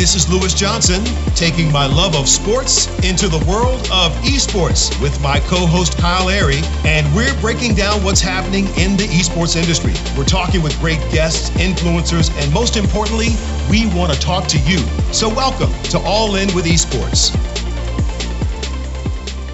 this is Lewis Johnson taking my love of sports into the world of esports with my co host Kyle Airy, and we're breaking down what's happening in the esports industry. We're talking with great guests, influencers, and most importantly, we want to talk to you. So, welcome to All In with Esports.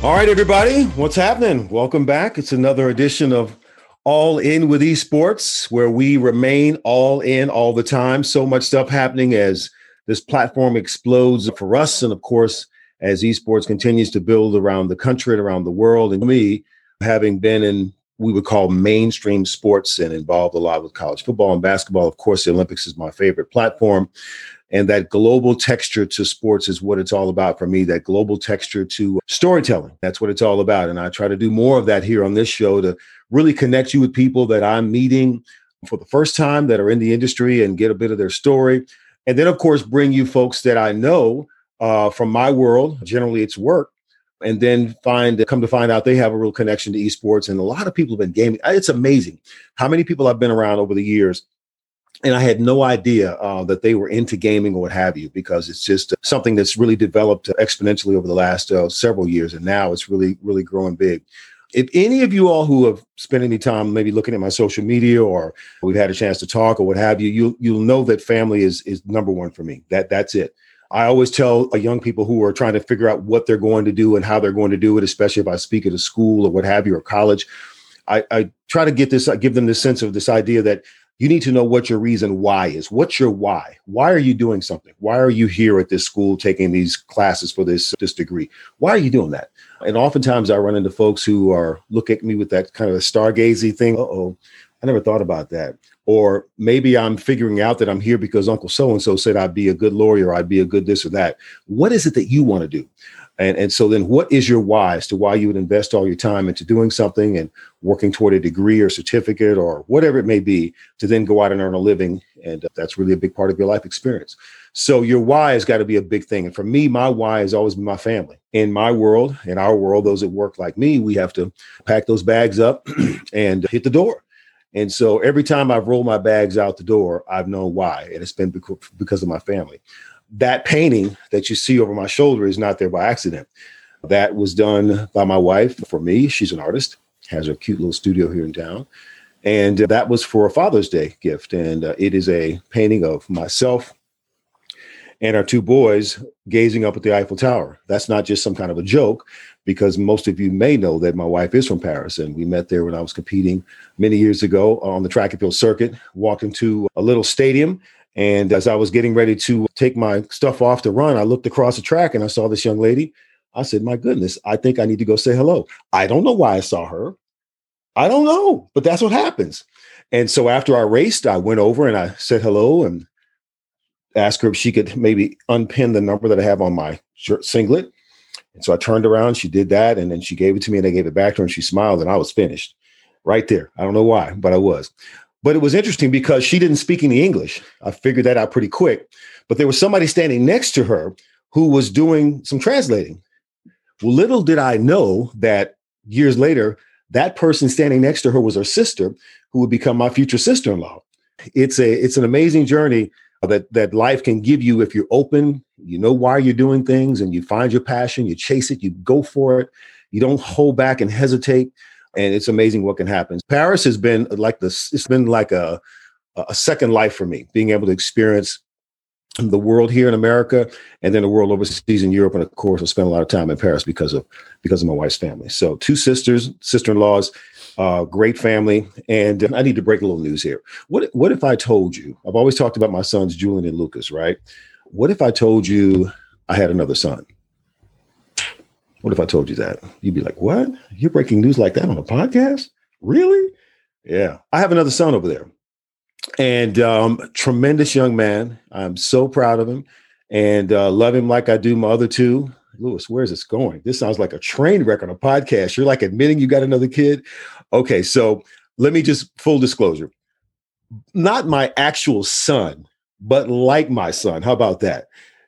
All right, everybody, what's happening? Welcome back. It's another edition of All In with Esports, where we remain all in all the time. So much stuff happening as this platform explodes for us. And of course, as esports continues to build around the country and around the world. And me, having been in we would call mainstream sports and involved a lot with college football and basketball. Of course, the Olympics is my favorite platform. And that global texture to sports is what it's all about for me, that global texture to storytelling. That's what it's all about. And I try to do more of that here on this show to really connect you with people that I'm meeting for the first time that are in the industry and get a bit of their story and then of course bring you folks that I know uh, from my world. Generally, it's work, and then find come to find out they have a real connection to esports. And a lot of people have been gaming. It's amazing how many people I've been around over the years. And I had no idea uh, that they were into gaming or what have you, because it's just something that's really developed exponentially over the last uh, several years, and now it's really, really growing big if any of you all who have spent any time maybe looking at my social media or we've had a chance to talk or what have you, you you'll know that family is is number one for me. That that's it. I always tell uh, young people who are trying to figure out what they're going to do and how they're going to do it, especially if I speak at a school or what have you or college. I, I try to get this, I give them this sense of this idea that you need to know what your reason why is. What's your why? Why are you doing something? Why are you here at this school taking these classes for this this degree? Why are you doing that? And oftentimes I run into folks who are look at me with that kind of a stargazy thing. oh, I never thought about that. Or maybe I'm figuring out that I'm here because Uncle so and so said I'd be a good lawyer, I'd be a good this or that. What is it that you want to do? And, and so then what is your why as to why you would invest all your time into doing something and working toward a degree or certificate or whatever it may be to then go out and earn a living? And uh, that's really a big part of your life experience. So your why has got to be a big thing. And for me, my why has always been my family. In my world, in our world, those that work like me, we have to pack those bags up and hit the door. And so every time I've rolled my bags out the door, I've known why. And it's been because of my family that painting that you see over my shoulder is not there by accident. That was done by my wife for me. She's an artist, has a cute little studio here in town. And that was for a Father's Day gift. And uh, it is a painting of myself and our two boys gazing up at the Eiffel Tower. That's not just some kind of a joke, because most of you may know that my wife is from Paris. And we met there when I was competing many years ago on the track and field circuit, walked into a little stadium and as I was getting ready to take my stuff off to run, I looked across the track and I saw this young lady. I said, My goodness, I think I need to go say hello. I don't know why I saw her. I don't know, but that's what happens. And so after I raced, I went over and I said hello and asked her if she could maybe unpin the number that I have on my shirt singlet. And so I turned around, she did that, and then she gave it to me and I gave it back to her and she smiled and I was finished right there. I don't know why, but I was. But it was interesting because she didn't speak any English. I figured that out pretty quick. But there was somebody standing next to her who was doing some translating. Well, little did I know that years later, that person standing next to her was her sister, who would become my future sister-in-law. It's a it's an amazing journey that that life can give you if you're open, you know why you're doing things, and you find your passion, you chase it, you go for it, you don't hold back and hesitate and it's amazing what can happen. Paris has been like this. It's been like a a second life for me, being able to experience the world here in America and then the world overseas in Europe. And of course, I spent a lot of time in Paris because of because of my wife's family. So two sisters, sister-in-laws, uh, great family. And I need to break a little news here. What what if I told you? I've always talked about my sons, Julian and Lucas, right? What if I told you I had another son? What if I told you that? You'd be like, what? You're breaking news like that on a podcast? Really? Yeah. I have another son over there and um, tremendous young man. I'm so proud of him and uh, love him like I do my other two. Lewis, where's this going? This sounds like a train wreck on a podcast. You're like admitting you got another kid. Okay, so let me just full disclosure. Not my actual son, but like my son. How about that?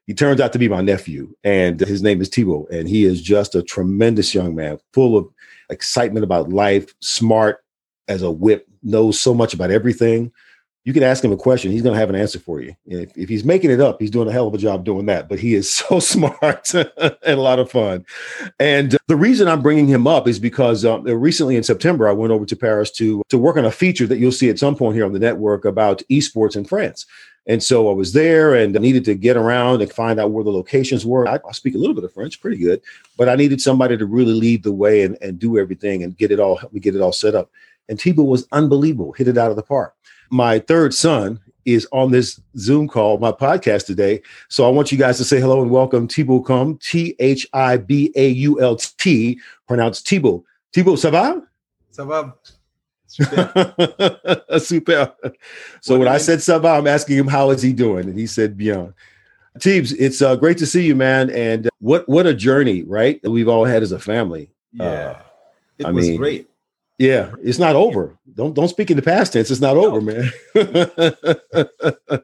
He turns out to be my nephew, and his name is Thibault, and he is just a tremendous young man, full of excitement about life, smart as a whip, knows so much about everything. You can ask him a question, he's going to have an answer for you. If, if, he's making it up, he's doing a hell of a job doing that. But he is so smart and a lot of fun. And uh, the reason I'm bringing him up is because um, recently in September, I went over to Paris to to work on a feature that you'll see at some point here on the network about esports in France. And so I was there and I needed to get around and find out where the locations were. I, I speak a little bit of French, pretty good, but I needed somebody to really lead the way and, and do everything and get it all help me get it all set up. And Thibault was unbelievable, hit it out of the park my third son is on this Zoom call, my podcast today. So I want you guys to say hello and welcome Thibault Combe, T H I B A U L T, pronounced Thibault. Thibault, ça va? Ça va. Super. Super. So what when I said ça va, I'm asking him how is he doing, and he said bien. Teebs, it's uh, great to see you, man. And uh, what what a journey, right? That we've all had as a family. Yeah, uh, it I was mean, great. Yeah, it's not over. Don't don't speak in the past tense. It's not no. over, man.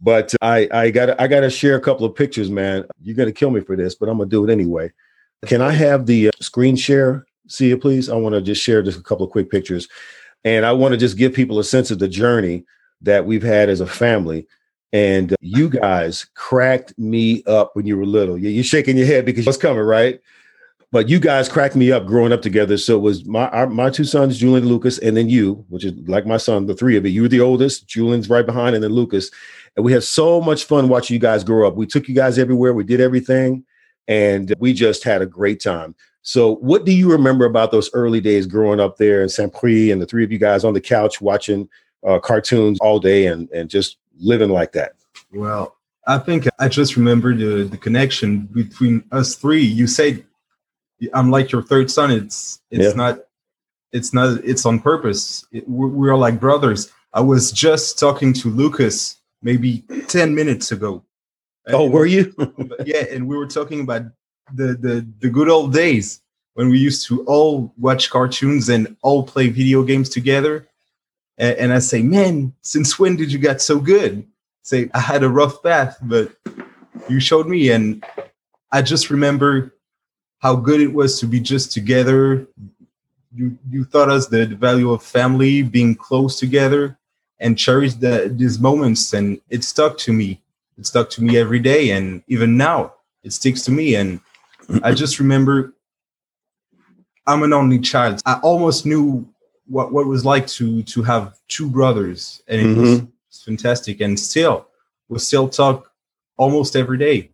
but I I got I got to share a couple of pictures, man. You're gonna kill me for this, but I'm gonna do it anyway. Can I have the uh, screen share? See it, please. I want to just share just a couple of quick pictures, and I want to just give people a sense of the journey that we've had as a family. And you guys cracked me up when you were little. You're shaking your head because what's coming, right? But you guys cracked me up growing up together. So it was my our, my two sons, Julian and Lucas, and then you, which is like my son, the three of you. You were the oldest. Julian's right behind, and then Lucas. And we had so much fun watching you guys grow up. We took you guys everywhere. We did everything, and we just had a great time. So, what do you remember about those early days growing up there in Saint Prix, and the three of you guys on the couch watching uh, cartoons all day and and just living like that? Well, I think I just remember the the connection between us three. You said I'm like your third son. It's it's yeah. not it's not it's on purpose. It, we're, we're like brothers. I was just talking to Lucas maybe ten minutes ago. Oh, were you? yeah, and we were talking about the the the good old days when we used to all watch cartoons and all play video games together. And, and I say, man, since when did you get so good? Say, I had a rough path, but you showed me, and I just remember how good it was to be just together. You you taught us the, the value of family, being close together, and cherish the, these moments. And it stuck to me. It stuck to me every day, and even now it sticks to me. And I just remember I'm an only child. I almost knew what what it was like to to have two brothers, and it mm-hmm. was, was fantastic. And still, we still talk almost every day.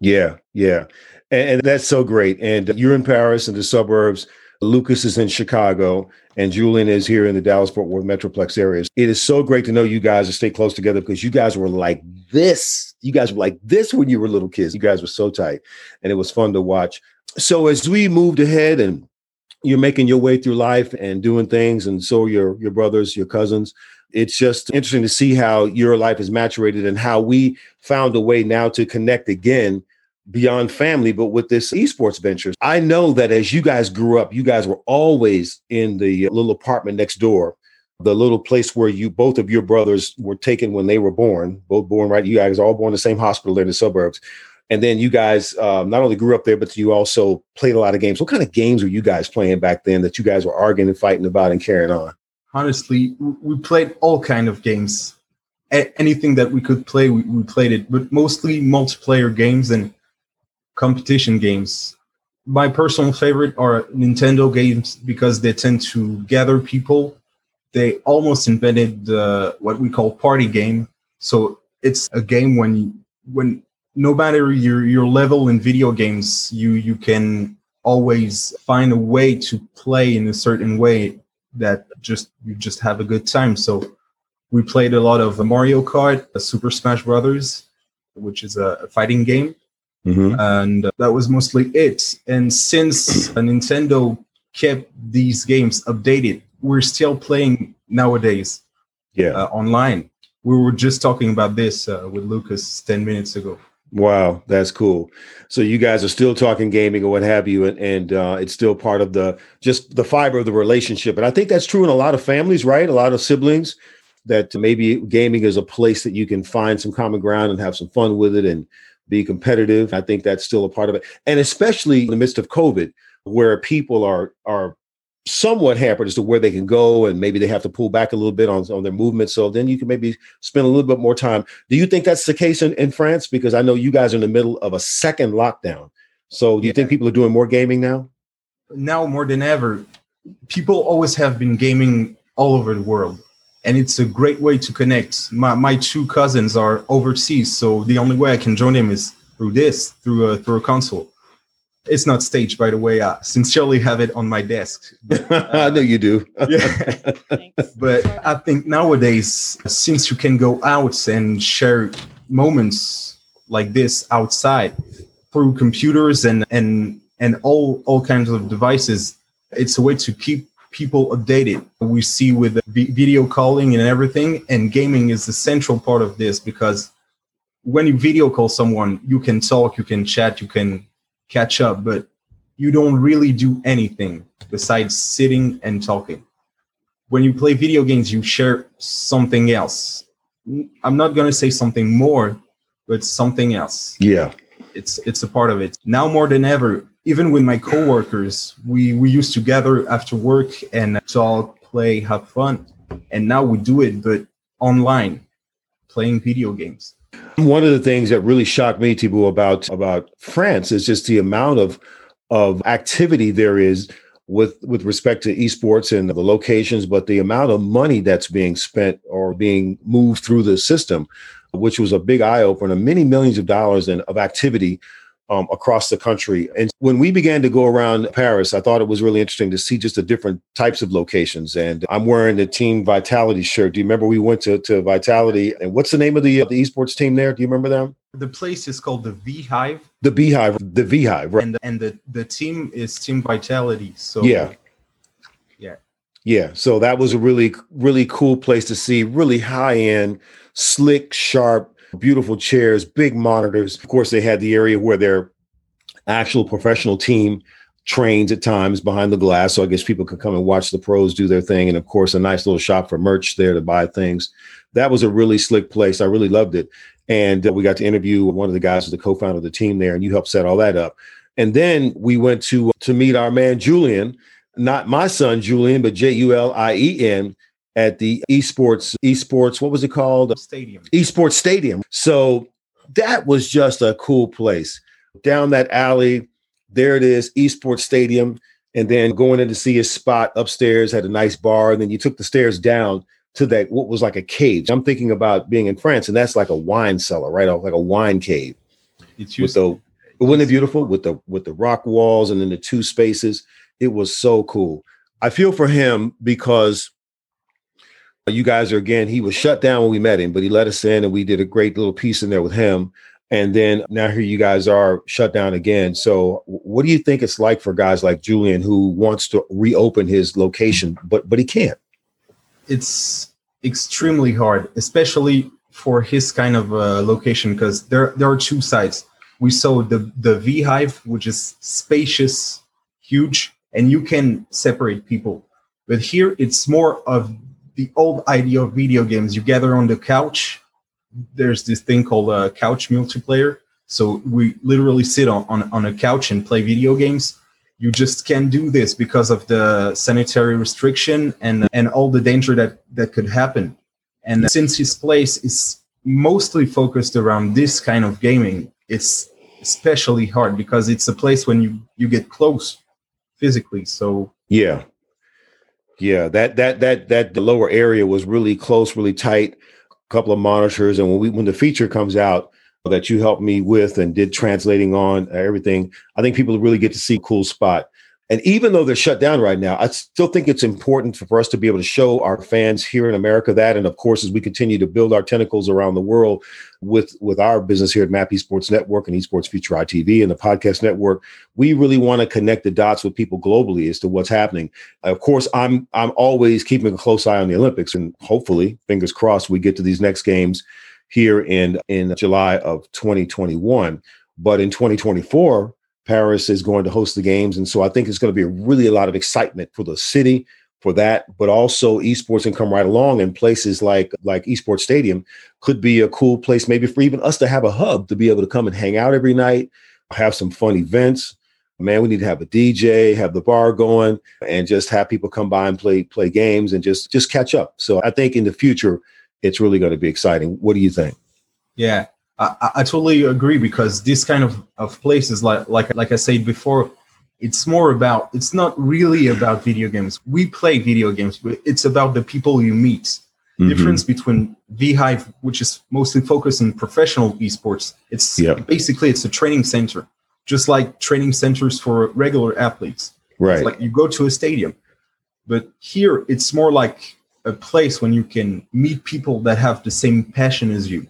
Yeah, yeah. And, and that's so great. And you're in Paris in the suburbs. Lucas is in Chicago, and Julian is here in the Dallas Fort Worth Metroplex areas. It is so great to know you guys to stay close together because you guys were like this. You guys were like this when you were little kids. You guys were so tight, and it was fun to watch. So as we moved ahead and you're making your way through life and doing things, and so your your brothers, your cousins. It's just interesting to see how your life has maturated and how we found a way now to connect again beyond family, but with this esports ventures. I know that as you guys grew up, you guys were always in the little apartment next door, the little place where you both of your brothers were taken when they were born, both born right. You guys all born in the same hospital there in the suburbs. And then you guys um, not only grew up there, but you also played a lot of games. What kind of games were you guys playing back then that you guys were arguing and fighting about and carrying on? Honestly, we played all kind of games. A- anything that we could play, we, we played it, but mostly multiplayer games and competition games. My personal favorite are Nintendo games because they tend to gather people. They almost invented the, what we call party game. So it's a game when when no matter your your level in video games, you you can always find a way to play in a certain way that just you just have a good time. So we played a lot of Mario Kart, Super Smash Brothers, which is a fighting game. Mm-hmm. And uh, that was mostly it. And since Nintendo kept these games updated, we're still playing nowadays. Yeah, uh, online. We were just talking about this uh, with Lucas ten minutes ago. Wow, that's cool. So you guys are still talking gaming or what have you, and, and uh, it's still part of the just the fiber of the relationship. And I think that's true in a lot of families, right? A lot of siblings that maybe gaming is a place that you can find some common ground and have some fun with it and be competitive. I think that's still a part of it. And especially in the midst of COVID, where people are are somewhat hampered as to where they can go and maybe they have to pull back a little bit on, on their movement so then you can maybe spend a little bit more time do you think that's the case in, in france because i know you guys are in the middle of a second lockdown so do you yeah. think people are doing more gaming now now more than ever people always have been gaming all over the world and it's a great way to connect my, my two cousins are overseas so the only way i can join them is through this through a through a console it's not staged, by the way. I sincerely have it on my desk. But, uh, I know you do. yeah. but I think nowadays, since you can go out and share moments like this outside through computers and and and all all kinds of devices, it's a way to keep people updated. We see with video calling and everything, and gaming is the central part of this because when you video call someone, you can talk, you can chat, you can catch up, but you don't really do anything besides sitting and talking. When you play video games, you share something else. I'm not going to say something more, but something else. Yeah. It's it's a part of it. Now more than ever, even with my coworkers, we we used to gather after work and talk, play, have fun. And now we do it but online, playing video games. One of the things that really shocked me, Thibault, about about France is just the amount of of activity there is with with respect to esports and the locations, but the amount of money that's being spent or being moved through the system, which was a big eye opener, many millions of dollars in, of activity um, across the country. And when we began to go around Paris, I thought it was really interesting to see just the different types of locations. And I'm wearing the Team Vitality shirt. Do you remember we went to, to Vitality? And what's the name of the, the esports team there? Do you remember them? The place is called the V-Hive. The Beehive. The V-Hive. Right. And, the, and the, the team is Team Vitality. So yeah. Yeah. Yeah. So that was a really, really cool place to see, really high end, slick, sharp, beautiful chairs, big monitors. Of course, they had the area where their actual professional team trains at times behind the glass. So I guess people could come and watch the pros do their thing. And of course, a nice little shop for merch there to buy things. That was a really slick place. I really loved it. And uh, we got to interview one of the guys, who's the co-founder of the team there, and you helped set all that up. And then we went to to meet our man Julian, not my son Julian, but J U L I E N, at the esports esports what was it called? Stadium. Esports stadium. So that was just a cool place. Down that alley there it is esports stadium and then going in to see his spot upstairs had a nice bar and then you took the stairs down to that what was like a cave. I'm thinking about being in france and that's like a wine cellar right like a wine cave. It's with the wasn't it beautiful? With the with the rock walls and then the two spaces. It was so cool. I feel for him because you guys are again, he was shut down when we met him, but he let us in and we did a great little piece in there with him. And then now here you guys are shut down again. So what do you think it's like for guys like Julian who wants to reopen his location, but but he can't? It's extremely hard, especially for his kind of uh, location, because there there are two sides. We saw the the V Hive, which is spacious, huge, and you can separate people. But here it's more of the old idea of video games. You gather on the couch. There's this thing called a couch multiplayer. So we literally sit on, on, on a couch and play video games. You just can't do this because of the sanitary restriction and and all the danger that that could happen. And since his place is mostly focused around this kind of gaming, it's especially hard because it's a place when you you get close physically. So yeah, yeah, that that that that the lower area was really close, really tight. A couple of monitors, and when we when the feature comes out that you helped me with and did translating on uh, everything, I think people really get to see cool spot. And even though they're shut down right now, I still think it's important for us to be able to show our fans here in America that. And of course, as we continue to build our tentacles around the world with, with our business here at MAP Esports Network and Esports Future ITV and the podcast network, we really want to connect the dots with people globally as to what's happening. Of course, I'm I'm always keeping a close eye on the Olympics, and hopefully, fingers crossed, we get to these next games here in in July of 2021. But in 2024, Paris is going to host the games. And so I think it's going to be really a lot of excitement for the city for that, but also esports can come right along and places like like esports stadium could be a cool place maybe for even us to have a hub to be able to come and hang out every night, have some fun events. man, we need to have a DJ, have the bar going, and just have people come by and play play games and just just catch up. So I think in the future, it's really going to be exciting. What do you think? Yeah, I, I totally agree because this kind of, of places, like like like I said before, it's more about it's not really about video games. We play video games, but it's about the people you meet. Mm-hmm. Difference between VHive, which is mostly focused on professional esports, it's yep. basically it's a training center, just like training centers for regular athletes. Right. It's like you go to a stadium, but here it's more like a place when you can meet people that have the same passion as you.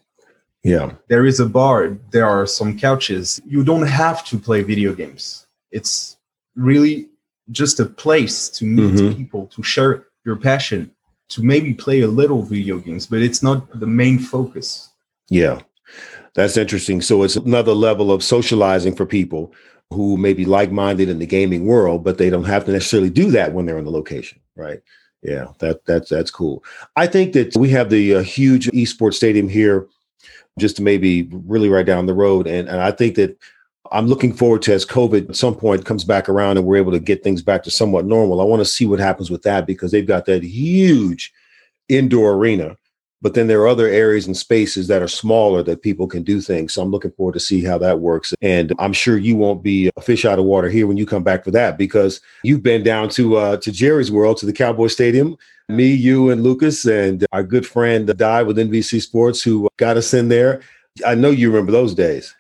Yeah. There is a bar, there are some couches. You don't have to play video games. It's really just a place to meet mm-hmm. people, to share your passion, to maybe play a little video games, but it's not the main focus. Yeah. That's interesting. So it's another level of socializing for people who may be like-minded in the gaming world, but they don't have to necessarily do that when they're in the location, right? Yeah, that that's that's cool. I think that we have the uh, huge esports stadium here, just to maybe really right down the road, and and I think that I'm looking forward to as COVID at some point comes back around and we're able to get things back to somewhat normal. I want to see what happens with that because they've got that huge indoor arena, but then there are other areas and spaces that are smaller that people can do things. So I'm looking forward to see how that works. And I'm sure you won't be a fish out of water here when you come back for that because you've been down to uh, to Jerry's World to the Cowboy Stadium. Me, you, and Lucas, and our good friend Di with NBC Sports, who got us in there. I know you remember those days.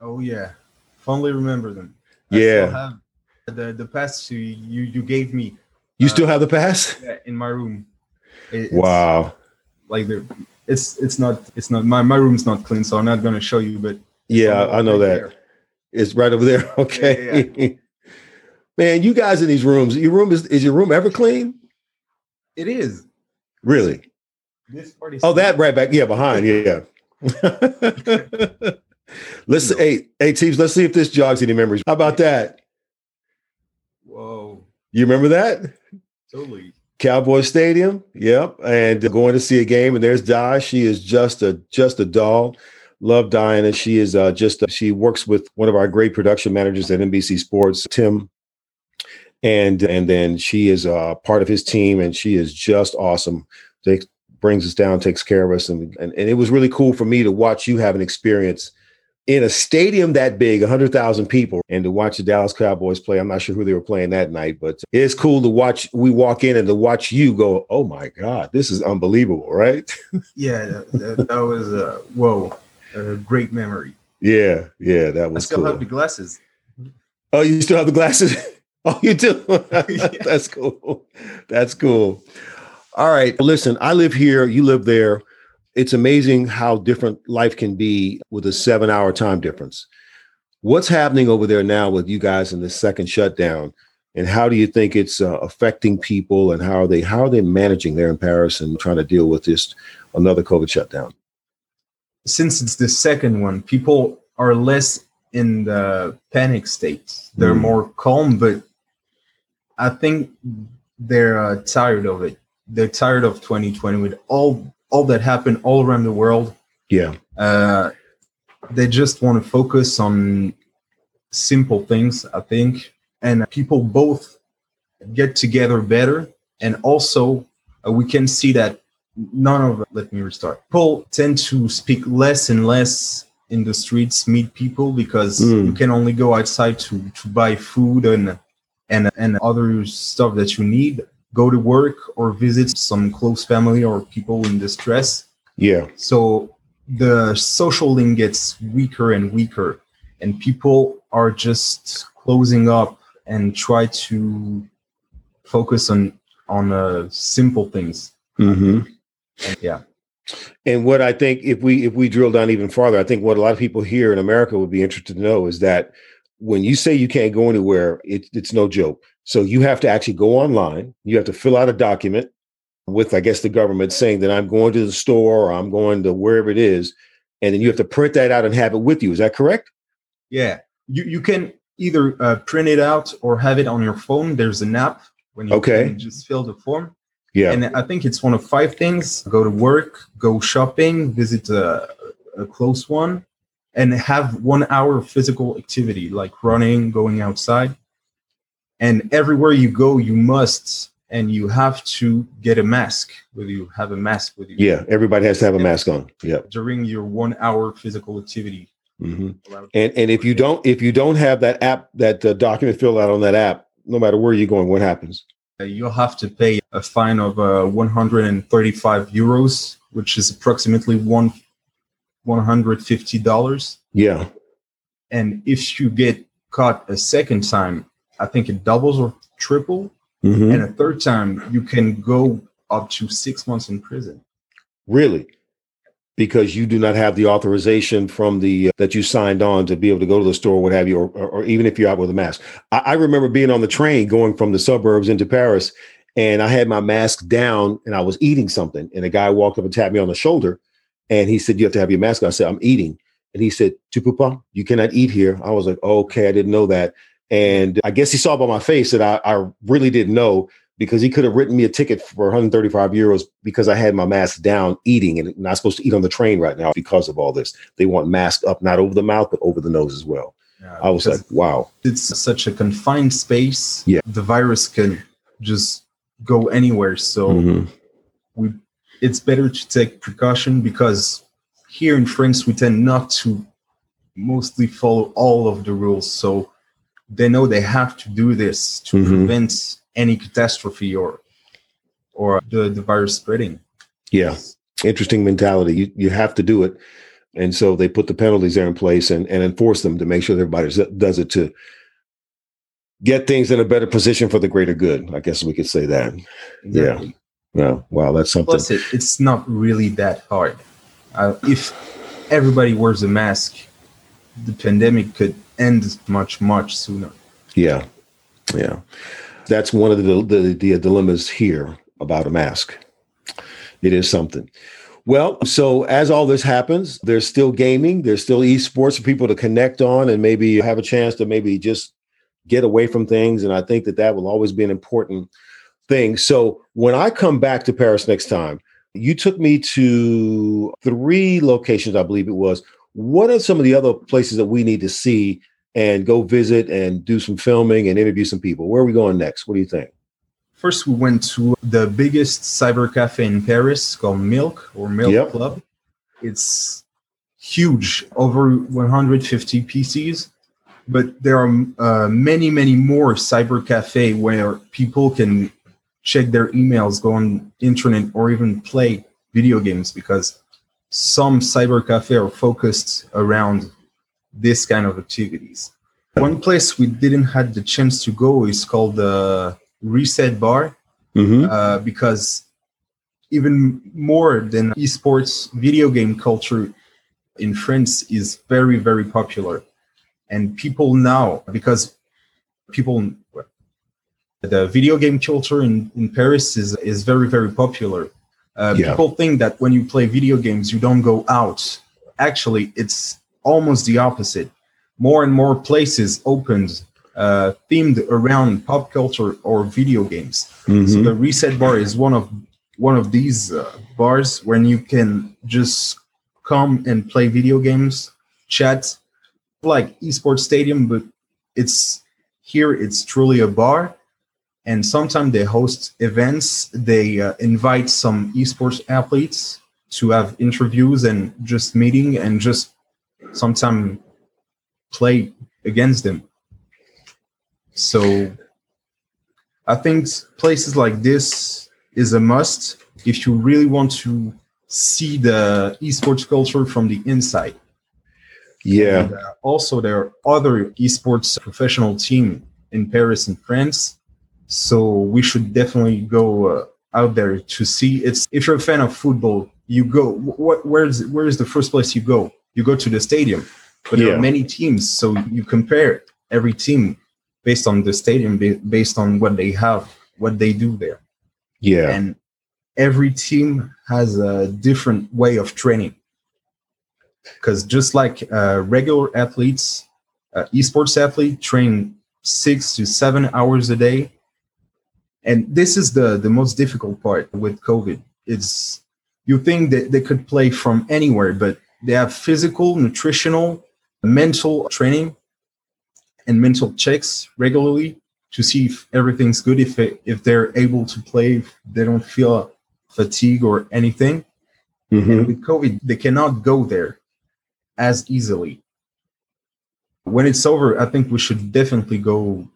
Oh yeah, fondly remember them. I yeah. the the pass you you gave me. You uh, still have the pass? Yeah, in my room. It, wow. Like the, it's it's not it's not my my room's not clean, so I'm not gonna show you. But yeah, I know right that. There. It's right over there. Okay. Yeah, yeah. Man, you guys in these rooms, your room is is your room ever clean? It is. Really? This party. Oh, that right back. Yeah, behind. Yeah. Let's no. hey hey teams. Let's see if this jogs any memories. How about that? Whoa! You remember that? Totally. Cowboy Stadium. Yep. And going to see a game, and there's Di. She is just a just a doll. Love Diana. She is uh, just she works with one of our great production managers at NBC Sports, Tim. And and then she is uh, part of his team, and she is just awesome. They brings us down, takes care of us, and, and and it was really cool for me to watch you have an experience in a stadium that big, 100,000 people, and to watch the Dallas Cowboys play. I'm not sure who they were playing that night, but it's cool to watch. We walk in and to watch you go, oh my God, this is unbelievable, right? yeah, that, that was, uh, whoa, a great memory. Yeah, yeah, that was I still cool. have the glasses. Oh, you still have the glasses? oh, you do? That's cool. That's cool. All right. Listen, I live here, you live there it's amazing how different life can be with a seven hour time difference. What's happening over there now with you guys in the second shutdown? And how do you think it's uh, affecting people and how are they how are they managing there in Paris and trying to deal with this another COVID shutdown? Since it's the second one, people are less in the panic state. They're mm. more calm, but I think they're uh, tired of it. They're tired of 2020 with all all that happened all around the world. Yeah. Uh, they just want to focus on simple things, I think, and people both get together better. And also, uh, we can see that none of let me restart. People tend to speak less and less in the streets, meet people because mm. you can only go outside to to buy food and and and other stuff that you need go to work or visit some close family or people in distress. Yeah. So the social link gets weaker and weaker, and people are just closing up and try to focus on on uh, simple things. Mm-hmm. And, yeah. And what I think, if we if we drill down even farther, I think what a lot of people here in America would be interested to know is that when you say you can't go anywhere, it, it's no joke. So you have to actually go online. You have to fill out a document with, I guess, the government saying that I'm going to the store or I'm going to wherever it is. And then you have to print that out and have it with you. Is that correct? Yeah. You, you can either uh, print it out or have it on your phone. There's an app when you okay. just fill the form. Yeah. And I think it's one of five things go to work, go shopping, visit a, a close one, and have one hour of physical activity like running, going outside. And everywhere you go, you must and you have to get a mask with you, have a mask with you. Yeah, everybody has to have a mask on. Yeah. During your one hour physical activity. Mm-hmm. And and if you don't if you don't have that app that uh, document filled out on that app, no matter where you're going, what happens? Uh, you'll have to pay a fine of uh, 135 euros, which is approximately one 150 dollars. Yeah. And if you get caught a second time, I think it doubles or triple. hmm And a third time, you can go up to six months in prison. Really? Because you do not have the authorization from the uh, that you signed on to be able to go to the store, what have you, or, or, or even if you're out with a mask. I, I remember being on the train going from the suburbs into Paris, and I had my mask down, and I was eating something, and a guy walked up and tapped me on the shoulder, and he said, "You have to have your mask." on." I said, "I'm eating," and he said, "Tu peux? You cannot eat here." I was like, "Okay, I didn't know that," and I guess he saw by my face that I, I really didn't know because he could have written me a ticket for 135 euros because I had my mask down eating and not supposed to eat on the train right now because of all this. They want mask up, not over the mouth, but over the nose as well. Yeah, I was like, wow. it's such a confined space. Yeah. The virus can just go anywhere. So Mhm. we it's better to take precaution because here in France we tend not to mostly follow all of the rules. So they know they have to do this to Mhm. prevent any catastrophe or or the, the virus spreading. Yeah. Interesting mentality. You you have to do it. And so they put the penalties there in place and, and enforce them to make sure everybody does- does it to get things in a better position for the greater good. I guess we could say that. Exactly. Yeah. Wow, that's something. Plus, it, it's not really that hard. Uh, if everybody wears a mask, the pandemic could end much, much sooner. Yeah, yeah. That's one of the, the the dilemmas here about a mask. It is something. Well, so as all this happens, there's still gaming, there's still esports for people to connect on and maybe have a chance to maybe just get away from things. And I think that that will always be an important thing. So when I come back to Paris next time, you took me to three locations, I believe it was. What are some of the other places that we need to see and go visit and do some filming and interview some people. Where are we going next? What do you think? First, we went to the biggest cyber cafe in Paris called Milk or Milk Yep. Club. It's huge, over 150 PCs, but there are uh, many, many more cyber cafe where people can check their emails, go on internet, or even play video games because some cyber cafe are focused around this kind of activities. One place we didn't had the chance to go is called the Reset Bar Mm-hmm. uh, because even more than esports, video game culture in France is very, very popular. And people now, because people, the video game culture in, in Paris is, is very, very popular. Uh, Yeah. People think that when you play video games, you don't go out. Actually, it's almost the opposite. More and more places opened uh, themed around pop culture or video games. Mm-hmm. the reset bar is one of one of these uh, bars when you can just come and play video games, chat, like esports stadium, but it's here. It's truly a bar, and sometimes they host events. They uh, invite some esports athletes to have interviews and just meeting and just sometimes play against them. So I think places like this is a must if you really want to see the esports culture from the inside. Yeah. And, uh, also, there are other esports professional team in Paris and France, so we should definitely go uh, out there to see. It's if you're a fan of football, you go. What where's where's the first place you go? You go to the stadium, but there are many teams, so you compare every team based on the stadium, based on what they have, what they do there Yeah. and every team has a different way of training because just like uh, regular athletes uh, esports athlete train six to seven hours a day and this is the the most difficult part with covid it's you think that they could play from anywhere but they have physical, nutritional, mental training, and mental checks regularly to see if everything's good. If it, if they're able to play, if they don't feel fatigue or anything. Mm-hmm. And with COVID, they cannot go there as easily. When it's over, I think we should definitely go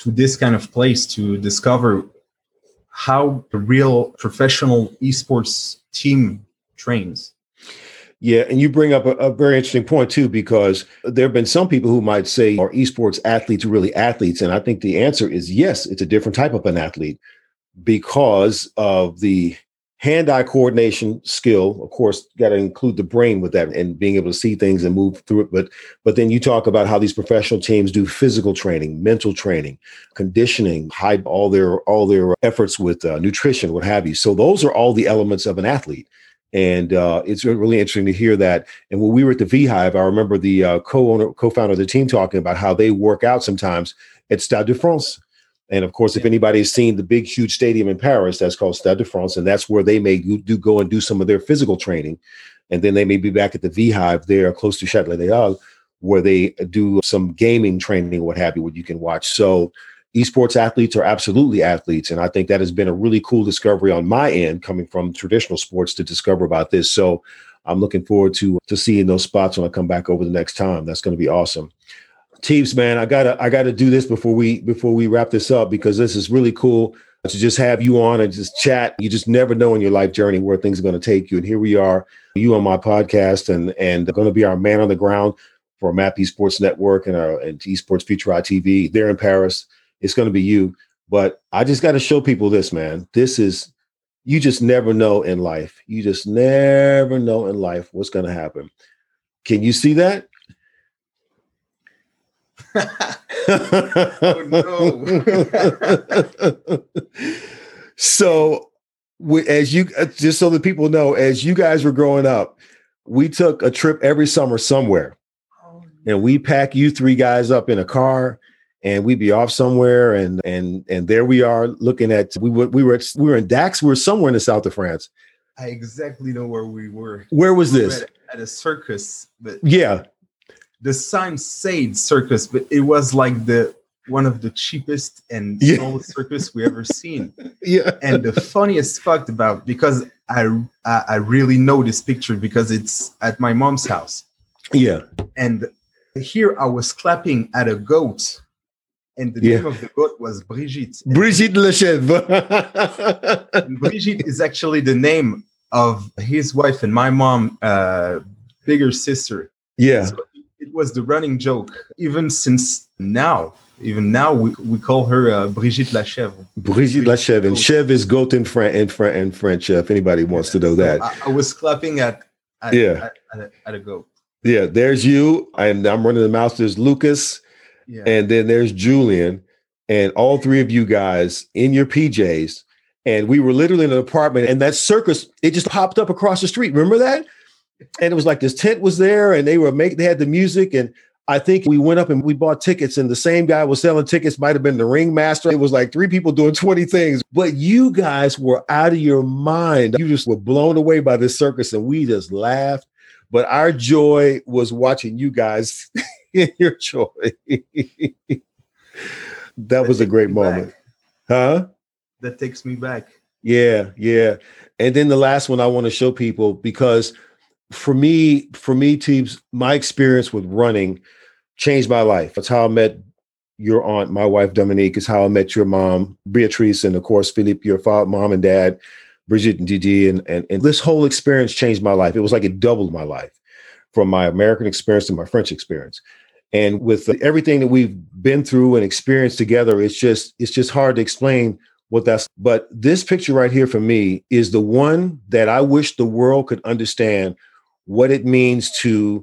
to this kind of place to discover how a real professional esports team trains. Yeah, and you bring up a, a, very interesting point too, because there have been some people who might say, "Are esports athletes really athletes?" And I think the answer is yes. It's a different type of an athlete because of the hand-eye coordination skill. Of course, got to include the brain with that and being able to see things and move through it. But but then you talk about how these professional teams do physical training, mental training, conditioning, hide all their all their efforts with uh, nutrition, what have you. So those are all the elements of an athlete. And uh, it's really interesting to hear that. And when we were at the V Hive, I remember the uh, co-owner, co-founder of the team talking about how they work out sometimes at Stade de France. And of course, if anybody has seen the big, huge stadium in Paris, that's called Stade de France, and that's where they may do go and do some of their physical training. And then they may be back at the V Hive there, close to Châtelet where they do some gaming training, what have you, what you can watch. So esports athletes are absolutely athletes. And I think that has been a really cool discovery on my end, coming from traditional sports to discover about this. So I'm looking forward to to seeing those spots when I come back over the next time. That's going to be awesome. Teeps, man, I gotta I gotta do this before we before we wrap this up because this is really cool to just have you on and just chat. You just never know in your life journey where things are going to take you. And here we are, you on my podcast, and and going to be our man on the ground for Map Esports Network and our and Esports Future TV. They're in Paris it's going to be you. But I just got to show people this, man. This is, you just never know in life. You just never know in life what's going to happen. Can you see that? Oh, no. so, as you, uh, just so that people know, as you guys were growing up, we took a trip every summer somewhere. Oh, and we pack you three guys up in a car and we'd be off somewhere and and and there we are looking at we were we were at, we were in Dax we were somewhere in the south of France I exactly know where we were where was we this at, at, a circus but yeah the sign said circus but it was like the one of the cheapest and yeah. smallest circus we ever seen yeah and the funniest fact about because I, I I really know this picture because it's at my mom's house yeah and here I was clapping at a goat and the yeah. name of the goat was Brigitte. Brigitte Lechèvre. Brigitte is actually the name of his wife and my mom, uh, bigger sister. Yeah. So it was the running joke, even since now. Even now, we, we call her uh, Brigitte Lachèvre. Brigitte Lachèvre, and Chèvre is goat in French. In, French, in French, if anybody wants yeah. to know that. I, I, was clapping at, at yeah at, at, at, a goat. Yeah, there's you, and I'm running the mouse. There's Lucas, and then there's Julian and all three of you guys in your PJs. And we were literally in an apartment, and that circus, it just popped up across the street. Remember that? And it was like this tent was there, and they were make they had the music. And I think we went up and we bought tickets, and the same guy was selling tickets, might have been the ringmaster. It was like three people doing 20 things. But you guys were out of your mind. You just were blown away by this circus, and we just laughed. But our joy was watching you guys in your joy. that was a great moment. Back. Huh? That takes me back. Yeah, yeah. And then the last one I want to show people because for me, for me, Teeps, my experience with running changed my life. That's how I met your aunt, my wife Dominique, is how I met your mom, Beatrice, and of course, Philippe, your father, mom and dad, Brigitte and Didi. And, and, and this whole experience changed my life. It was like it doubled my life from my American experience to my French experience. And with everything that we've been through and experienced together, it's just it's just hard to explain what that's. But this picture right here for me is the one that I wish the world could understand what it means to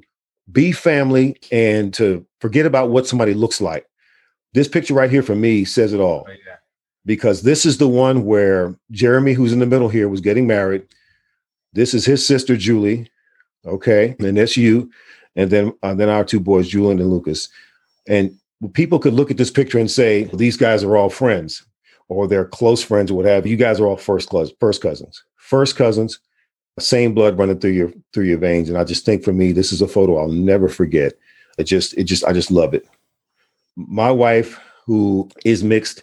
be family and to forget about what somebody looks like. This picture right here for me says it all. Oh, yeah. Because this is the one where Jeremy, who's in the middle here, was getting married. This is his sister, Julie. Okay. And that's you and then uh, then our two boys, Julian and Lucas. And people could look at this picture and say these guys are all friends, or they're close friends, or what have you. You guys are all first first cousins, first cousins. Same blood running through your through your veins. And I just think for me, this is a photo I'll never forget. It just it just I just love it. My wife, who is mixed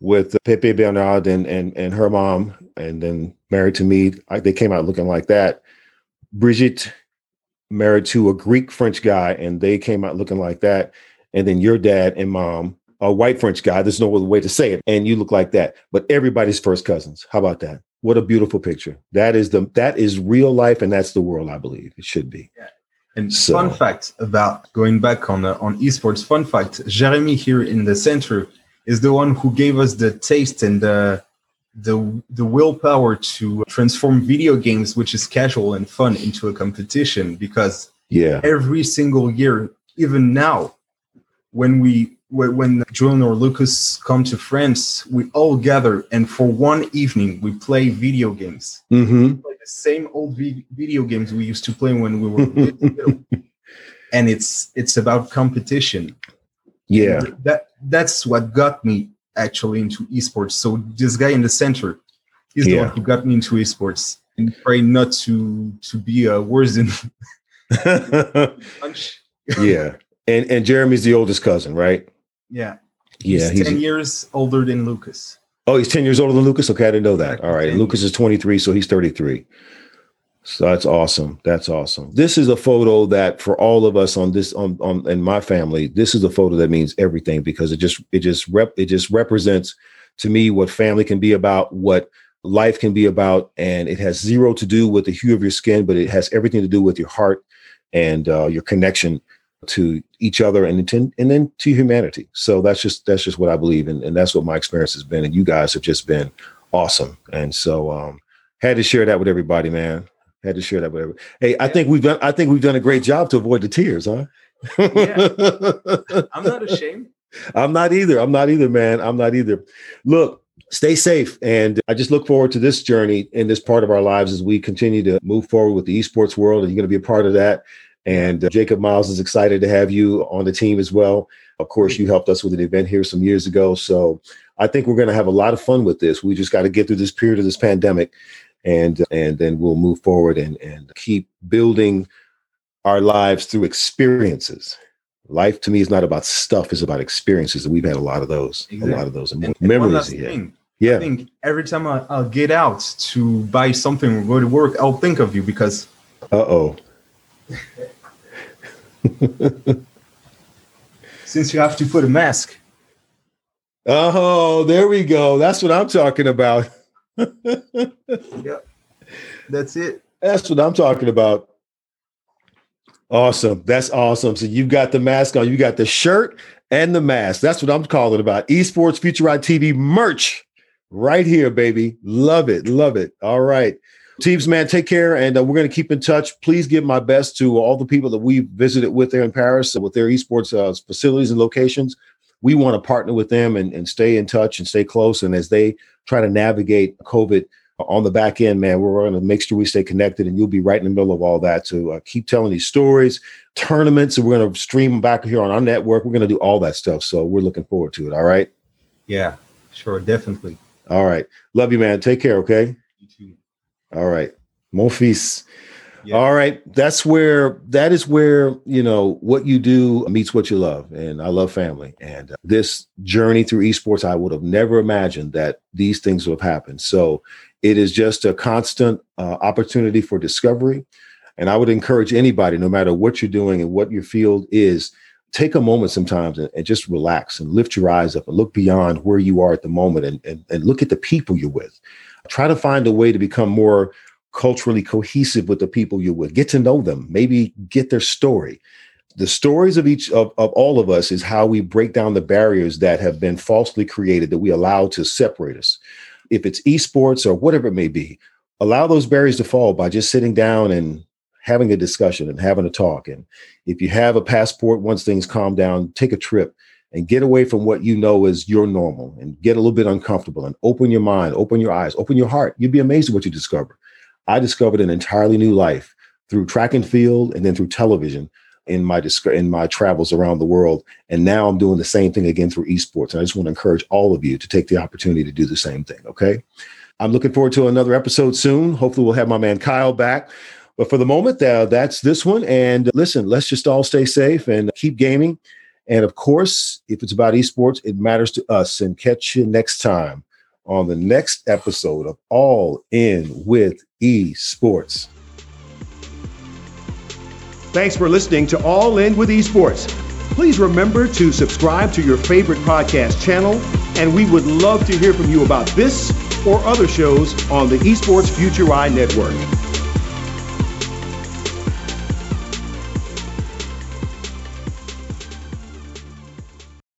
with Pepe Bernard and and and her mom, and then married to me, I, they came out looking like that. Brigitte married to a Greek French guy, and they came out looking like that. And then your dad and mom, a white French guy. There's no other way to say it, and you look like that. But everybody's first cousins. How about that? What a beautiful picture. That is the that is real life, and that's the world. I believe it should be. Yeah. And so. fun fact about going back on uh, on esports. Fun fact: Jeremy here in the center is the one who gave us the taste and the the the willpower to transform video games, which is casual and fun, into a competition. Because yeah, every single year, even now, when we when Julian or Lucas come to France, we all gather and for one evening we play video games. Mm-hmm. Play the same old vi- video games we used to play when we were little. and it's it's about competition. Yeah, and that that's what got me actually into esports. So this guy in the center, he's yeah. the one who got me into esports. And pray not to to be a worse than yeah. And and Jeremy's the oldest cousin, right? Yeah. Yeah. He's, he's 10 years older than Lucas. Oh, he's 10 years older than Lucas? Okay, I didn't know that. All right. Lucas is 23, so he's 33. So that's awesome. That's awesome. This is a photo that for all of us on this on on in my family, this is a photo that means everything because it just it just rep it just represents to me what family can be about, what life can be about, and it has zero to do with the hue of your skin, but it has everything to do with your heart and uh, your connection to each other and to, and then to humanity. So that's just that's just what I believe in, and that's what my experience has been. And you guys have just been awesome. And so um, had to share that with everybody, man. Had to share that with everybody. Hey, I think we've done I think we've done a great job to avoid the tears, huh? yeah. I'm not ashamed. I'm not either. I'm not either, man. I'm not either. Look, stay safe. And I just look forward to this journey in this part of our lives as we continue to move forward with the esports world. And you're going to be a part of that. And uh, Jacob Miles is excited to have you on the team as well. Of course, you helped us with an event here some years ago. So I think we're going to have a lot of fun with this. We just got to get through this period of this pandemic and and then we'll move forward and, and keep building our lives through experiences. Life to me is not about stuff, it's about experiences. And we've had a lot of those, exactly. a lot of those and, and memories. And yeah. I think every time I, will get out to buy something or go to work, I'll think of you because. Uh oh. Since you have to put a mask. Oh, there we go. That's what I'm talking about. yep. That's it. That's what I'm talking about. Awesome. That's awesome. So you've got the mask on, you got the shirt and the mask. That's what I'm calling about. Esports Future Ride TV merch right here, baby. Love it. Love it. All right. Teams, man, take care, and uh, we're going to keep in touch. Please give my best to all the people that we visited with there in Paris with their esports uh, facilities and locations. We want to partner with them and, and stay in touch and stay close. And as they try to navigate COVID on the back end, man, we're going to make sure we stay connected, and you'll be right in the middle of all that to uh, keep telling these stories, tournaments, and we're going to stream them back here on our network. We're going to do all that stuff. So we're looking forward to it. All right. Yeah, sure, definitely. All right. Love you, man. Take care. Okay. All right. Mon fils. Yeah. All right. That's where that is where, you know, what you do meets what you love. And I love family. And uh, this journey through esports, I would have never imagined that these things would have happened. So it is just a constant uh, opportunity for discovery. And I would encourage anybody, no matter what you're doing and what your field is, take a moment sometimes and, and, just relax and lift your eyes up and look beyond where you are at the moment and, and, and look at the people you're with try to find a way to become more culturally cohesive with the people you're with. Get to know them. Maybe get their story. The stories of each of, of all of us is how we break down the barriers that have been falsely created that we allow to separate us. If it's esports or whatever it may be allow those barriers to fall by just sitting down and having a discussion and having a talk. And if you have a passport once things calm down take a trip and get away from what you know is your normal and get a little bit uncomfortable and open your mind, open your eyes, open your heart. You'd be amazed at what you discover. I discovered an entirely new life through track and field and then through television in my in my travels around the world. And now I'm doing the same thing again through esports. And I just want to encourage all of you to take the opportunity to do the same thing. Okay. I'm looking forward to another episode soon. Hopefully, we'll have my man Kyle back. But for the moment, uh, that's this one. And listen, let's just all stay safe and keep gaming. And of course, if it's about esports, it matters to us. And catch you next time on the next episode of All In with Esports. Thanks for listening to All In with Esports. Please remember to subscribe to your favorite podcast channel, and we would love to hear from you about this or other shows on the Esports Future Eye Network.